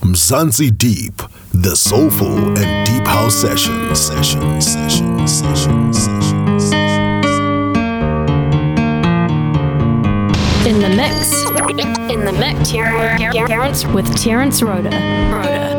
Mzansi Deep, the soulful and deep house session, session, session, session, session. In the mix. In the mix. Terence with Terence Rhoda. Rhoda.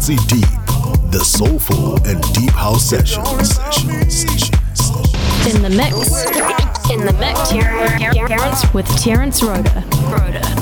Mzansi Deep, the soulful and deep house sessions. In the mix. In the mix. Terence with Terence Rhoda. Rhoda.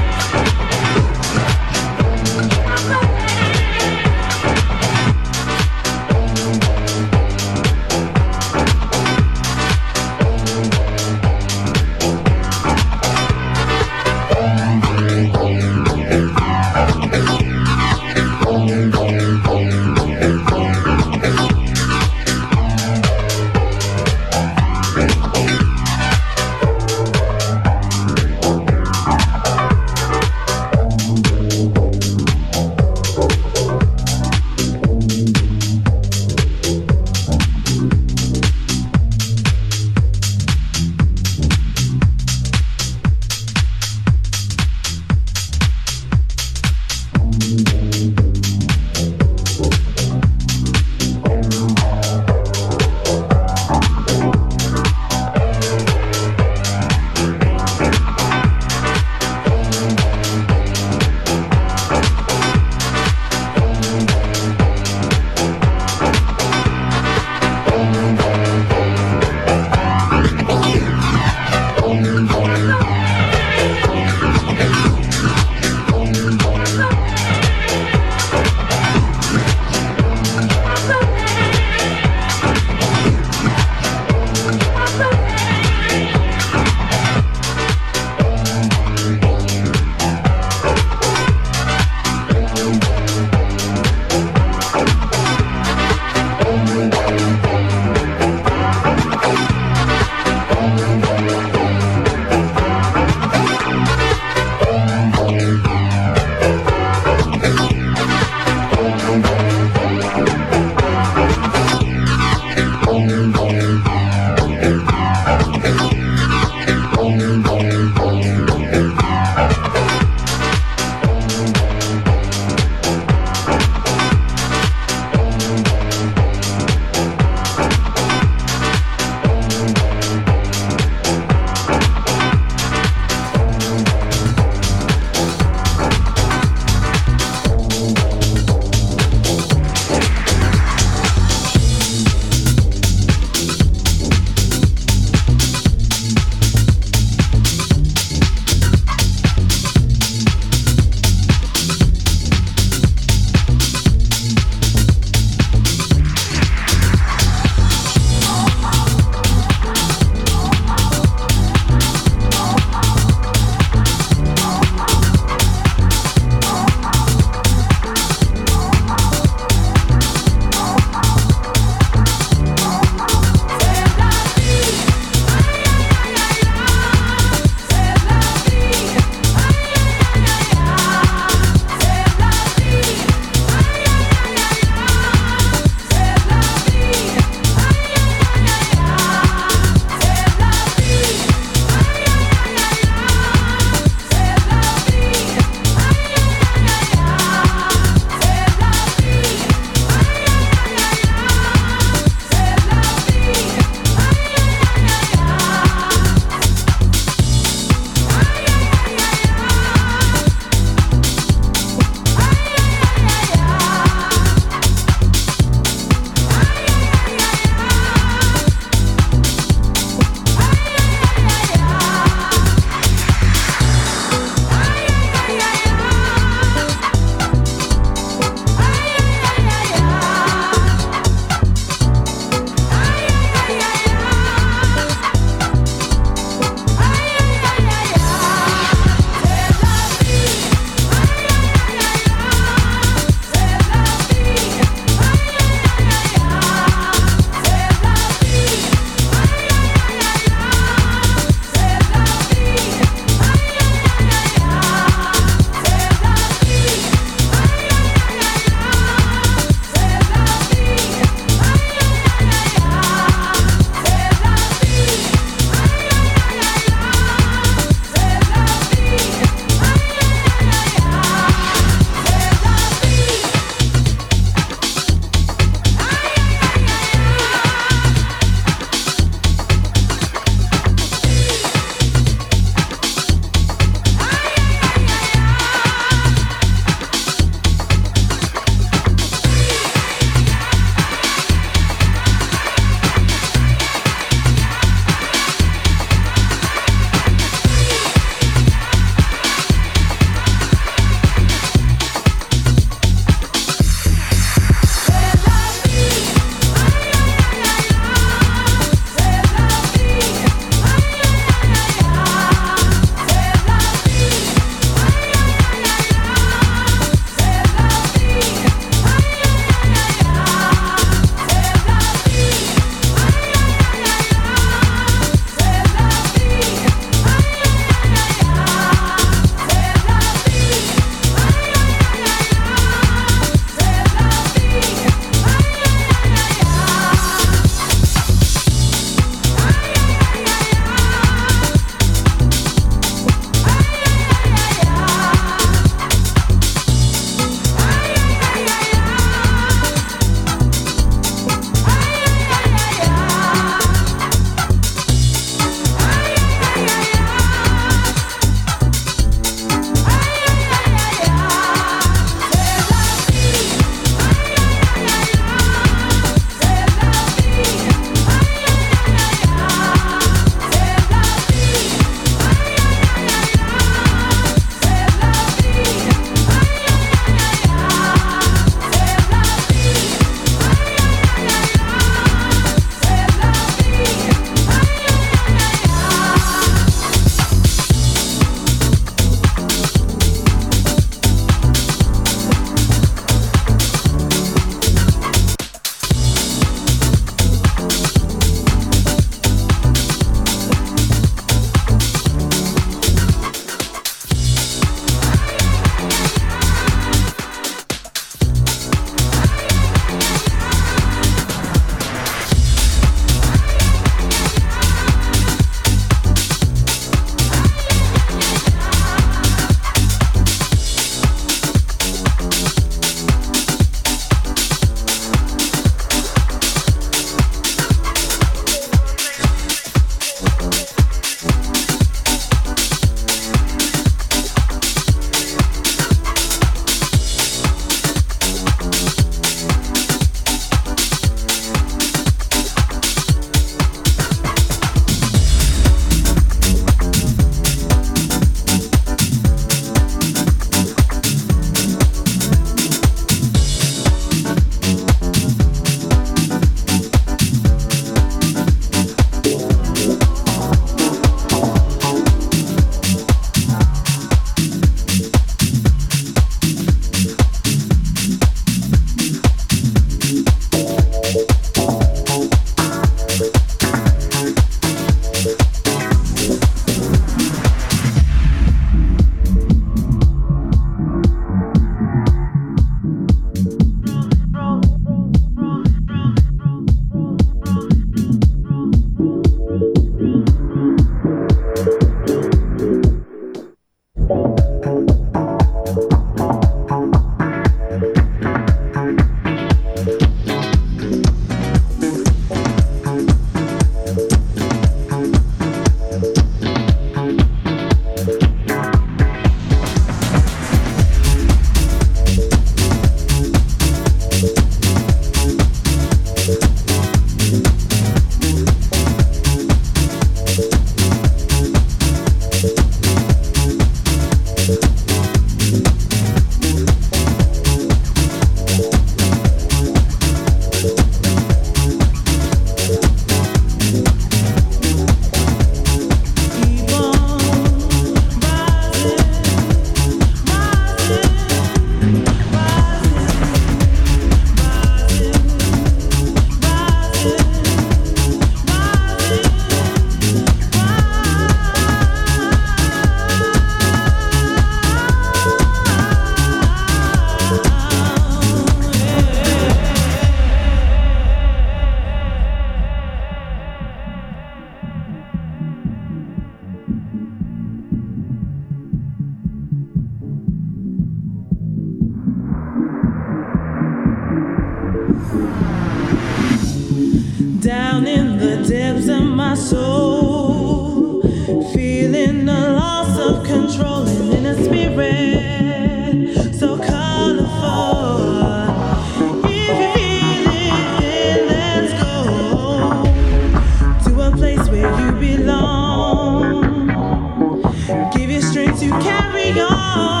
carry on.